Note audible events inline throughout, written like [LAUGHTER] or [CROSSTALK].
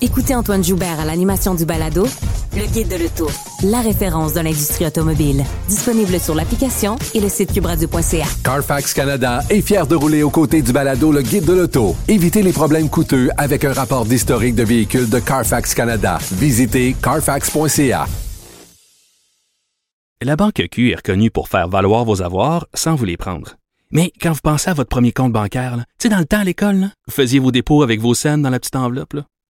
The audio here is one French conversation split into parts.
Écoutez Antoine Joubert à l'animation du balado Le Guide de l'Auto, la référence de l'industrie automobile. Disponible sur l'application et le site cubradio.ca. Carfax Canada est fier de rouler aux côtés du balado Le Guide de l'Auto. Évitez les problèmes coûteux avec un rapport d'historique de véhicules de Carfax Canada. Visitez carfax.ca. La Banque Q est reconnue pour faire valoir vos avoirs sans vous les prendre. Mais quand vous pensez à votre premier compte bancaire, tu sais, dans le temps à l'école, là, vous faisiez vos dépôts avec vos scènes dans la petite enveloppe. là.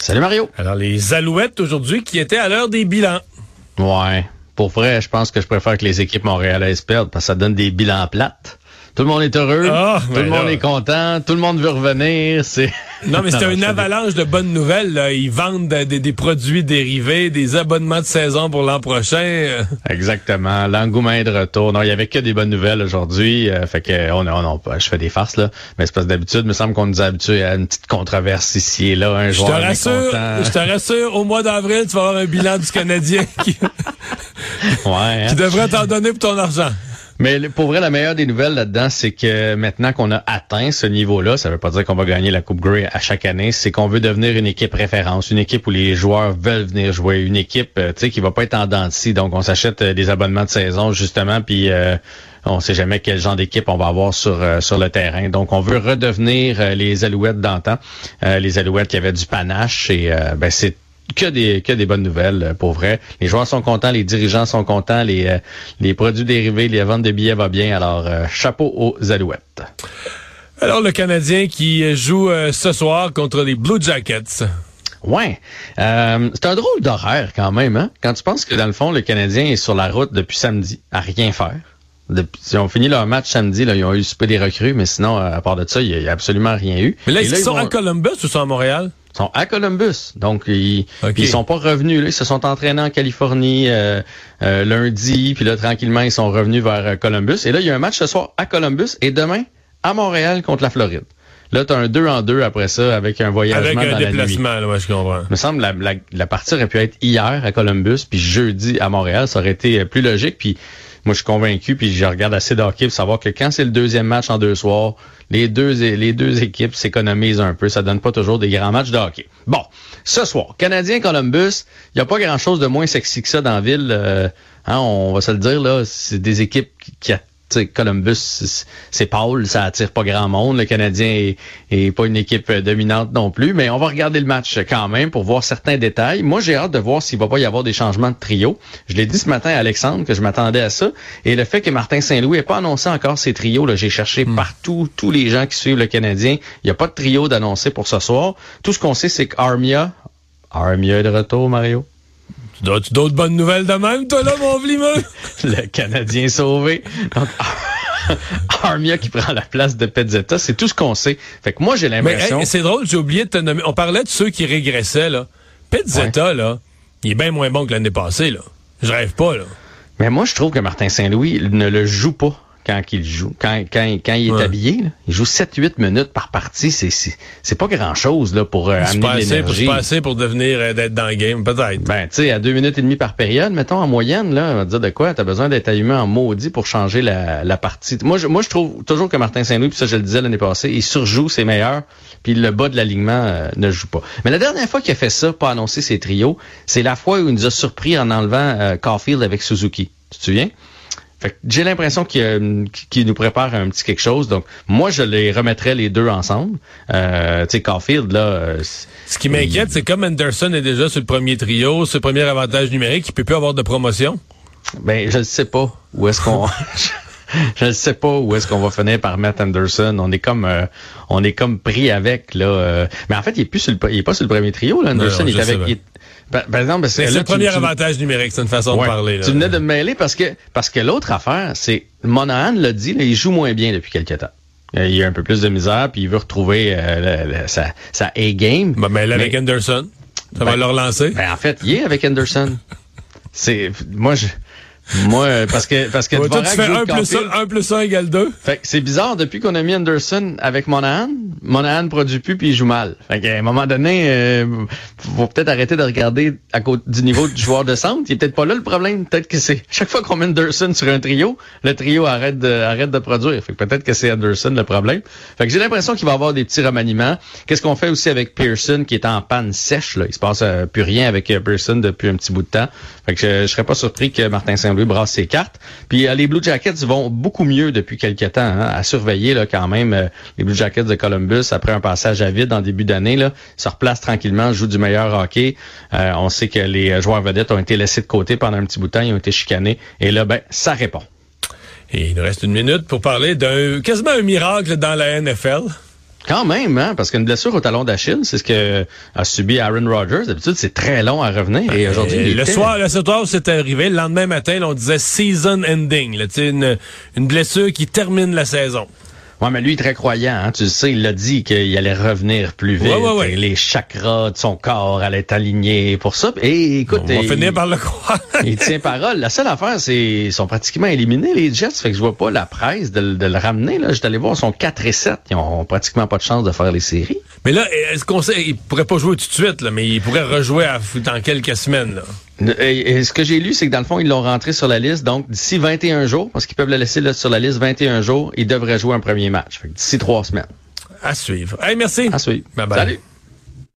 Salut Mario. Alors, les Alouettes aujourd'hui qui étaient à l'heure des bilans. Ouais. Pour vrai, je pense que je préfère que les équipes montréalaises perdent parce que ça donne des bilans plates. Tout le monde est heureux, Ah, tout ben le monde là. est content, tout le monde veut revenir. C'est Non, mais c'était une avalanche de bonnes nouvelles. là. Ils vendent de- des- des produits dérivés, des abonnements de saison pour l'an prochain. Euh, Exactement. L'engouement est de retour. Non, il y avait que des bonnes nouvelles aujourd'hui. euh, fait que on, on, on- je fais des farces là, mais c'est parce que d'habitude, il me semble qu'on nous a habitués à une petite controverse ici et là. Un Je te rassure, je te rassure, au mois d'avril, tu vas avoir un bilan du Canadien qui, [LAUGHS] Ouais. hein. qui devrait t'en donner pour ton argent. Mais pour vrai, la meilleure des nouvelles là-dedans, c'est que maintenant qu'on a atteint ce niveau-là, ça veut pas dire qu'on va gagner la Coupe Grey à chaque année, c'est qu'on veut devenir une équipe référence, une équipe où les joueurs veulent venir jouer, une équipe, euh, tu sais, qui va pas être en dents. Donc, on s'achète euh, des abonnements de saison, justement, puis euh, on sait jamais quel genre d'équipe on va avoir sur euh, sur le terrain. Donc, on veut redevenir les Alouettes d'antan, les Alouettes qui avaient du panache, et ben c'est que des que des bonnes nouvelles euh, pour vrai. Les joueurs sont contents, les dirigeants sont contents, les euh, les produits dérivés, les ventes de billets va bien. Alors euh, chapeau aux Alouettes. Alors, le Canadien qui joue euh, ce soir contre les Blue Jackets. Ouais, euh, c'est un drôle d'horaire quand même. Hein? Quand tu penses que dans le fond le Canadien est sur la route depuis samedi à rien faire. Depuis, ils ont fini leur match samedi, là, ils ont eu super des recrues, mais sinon, à part de ça, il n'y a, absolument rien eu. Mais là, Et ils sont vont- à Columbus ou sont à Montréal? Ils sont à Columbus. Donc, ils, Ok. ils sont pas revenus. Là. Ils se sont entraînés en Californie euh, euh, lundi. Puis là, tranquillement, ils sont revenus vers euh, Columbus. Et là, il y a un match ce soir à Columbus et demain à Montréal contre la Floride. Là, tu as un 2 en 2 après ça avec un voyagement Avec un dans la nuit. déplacement, là, ouais, je comprends. Il me semble la, la, la partie aurait pu être hier à Columbus, puis jeudi à Montréal. Ça aurait été euh, plus logique. Puis moi, je suis convaincu, puis je regarde assez de hockey pour savoir que quand c'est le deuxième match en deux soirs, les deux, équipes s'économisent un peu. Ça donne pas toujours des grands matchs de. Bon, ce soir, Canadien-Columbus, il n'y a pas grand-chose de moins sexy que ça dans la ville. euh, hein, on va se le dire, là, c'est des équipes qui, qui a- tu sais, Columbus, c'est- pâle, ça attire pas grand monde. Le Canadien est, est pas une équipe dominante non plus, mais on va regarder le match quand même pour voir certains détails. Moi, j'ai hâte de voir s'il va pas y avoir des changements de trio. Je l'ai dit ce matin à Alexandre que je m'attendais à ça. Et le fait que Martin Saint-Louis n'ait pas annoncé encore ses trios, là, j'ai cherché partout, tous les gens qui suivent le Canadien. Il n'y a pas de trio d'annoncé pour ce soir. Tout ce qu'on sait, c'est qu'Armia, Armia est de retour, Mario? D'autres bonnes nouvelles de même, toi, là, mon vlimeux? [LAUGHS] le Canadien sauvé. Donc, [LAUGHS] Armia qui prend la place de Pezzetta, c'est tout ce qu'on sait. Fait que moi, j'ai Mais l'impression... hey, c'est drôle, j'ai oublié de te nommer. On parlait de ceux qui régressaient, là. Petzetta, là, il est bien moins bon que l'année passée, là. Je rêve pas, là. Mais moi, je trouve que Martin Saint-Louis ne le joue pas quand il joue. Quand, quand, quand il est Ouais. habillé, là. il joue 7-8 minutes par partie. C'est, c'est, c'est pas grand-chose là, pour euh, amener pas, de l'énergie. c'est pas assez pour devenir, euh, d'être dans le game, peut-être. Ben, tu sais, à deux minutes et demie par période, mettons, en moyenne, là, on va te dire de quoi? T'as besoin d'être allumé en maudit pour changer la, la partie. Moi je, moi, je trouve toujours que Martin Saint-Louis, puis ça, je le disais l'année passée, il surjoue ses meilleurs, puis le bas de l'alignement euh, ne joue pas. Mais la dernière fois qu'il a fait ça, pas annoncer ses trios, c'est la fois où il nous a surpris en enlevant euh, Caulfield avec Suzuki. Tu te souviens? Fait que j'ai l'impression qu'il qu'il nous prépare un petit quelque chose. Donc, moi, je les remettrais les deux ensemble. Euh, tu sais, Caulfield, là... euh, Ce qui m'inquiète, c'est comme Anderson est déjà sur le premier trio, le premier avantage numérique, il peut plus avoir de promotion. Ben, je ne sais pas où est-ce qu'on [LAUGHS] [LAUGHS] je ne sais pas où est-ce qu'on va finir par mettre Anderson. On est comme euh, on est comme pris avec là. euh, mais en fait, il est plus sur le, il est pas sur le premier trio. Là. Anderson non, il je est avec. bien. il est- par, par exemple, parce que C'est le premier tu- avantage numérique, c'est une façon Ouais. de parler. là. Tu venais de me mêler parce que parce que l'autre affaire, c'est Monahan l'a dit, là, il joue moins bien depuis quelques temps. Euh, Il a un peu plus de misère, puis il veut retrouver euh, le- le- sa, sa A-game. Ben, mais là, avec Mais- Anderson, ça va Ben, le relancer? Ben, en fait, il est avec Anderson. [LAUGHS] C'est moi je moi euh, parce que parce que Ouais, toi, tu fais joue 1 le plus Caulfield. 1, 1 plus 1 égale 2. Fait que c'est bizarre depuis qu'on a mis Anderson avec Monahan, Monahan produit plus puis il joue mal. Fait qu'à un moment donné, euh, faut peut-être arrêter de regarder à côté du niveau du joueur de centre. Il est peut-être pas là le problème. Peut-être que c'est [LAUGHS] chaque fois qu'on met Anderson sur un trio, le trio arrête de arrête de produire. Fait que peut-être que c'est Anderson le problème. Fait que j'ai l'impression qu'il va avoir des petits remaniements. Qu'est-ce qu'on fait aussi avec Pearson qui est en panne sèche là? Il se passe euh, plus rien avec euh, Pearson depuis un petit bout de temps. Fait que je, je serais pas surpris que Martin Saint-Louis brasse ses cartes. Puis euh, les Blue Jackets vont beaucoup mieux depuis quelques temps hein, à surveiller quand même les Blue Jackets de Columbus après un passage à vide en début d'année là, se replacent tranquillement, jouent du meilleur hockey. Euh, on sait que les euh, joueurs vedettes ont été laissés de côté pendant un petit bout de temps, ils ont été chicanés et là ben ça répond. Et il nous reste une minute pour parler d'un quasiment un miracle dans la NFL. Quand même, hein, parce qu'une blessure au talon d'Achille, c'est ce que a subi Aaron Rodgers. D'habitude, c'est très long à revenir. Et aujourd'hui, Et il le était- soir, le soir où c'est arrivé, le lendemain matin, là, on disait season ending. Là, une, une blessure qui termine la saison. Ouais, mais lui, très croyant. Hein. Tu le sais, il l'a dit qu'il allait revenir plus vite. Ouais, ouais, ouais. Et Les chakras de son corps allaient être alignés pour ça. Et écoute, On va il, finir par le croire. [LAUGHS] il tient parole. La seule affaire, c'est ils sont pratiquement éliminés, les Jets. Fait que je vois pas la presse de, le- de le ramener. Là. J'étais allé voir, ils sont 4 et 7. Ils ont pratiquement pas de chance de faire les séries. mais là, est-ce qu'on sait, il pourrait pas jouer tout de suite, là, mais il pourrait rejouer à- dans quelques semaines. Là. Et, et ce que j'ai lu, c'est que dans le fond, ils l'ont rentré sur la liste. Donc, d'ici 21 jours, parce qu'ils peuvent le laisser là, sur la liste 21 jours, il devrait jouer un premier match. D'ici trois semaines. À suivre. Hey, merci. À suivre. Bye bye. Salut.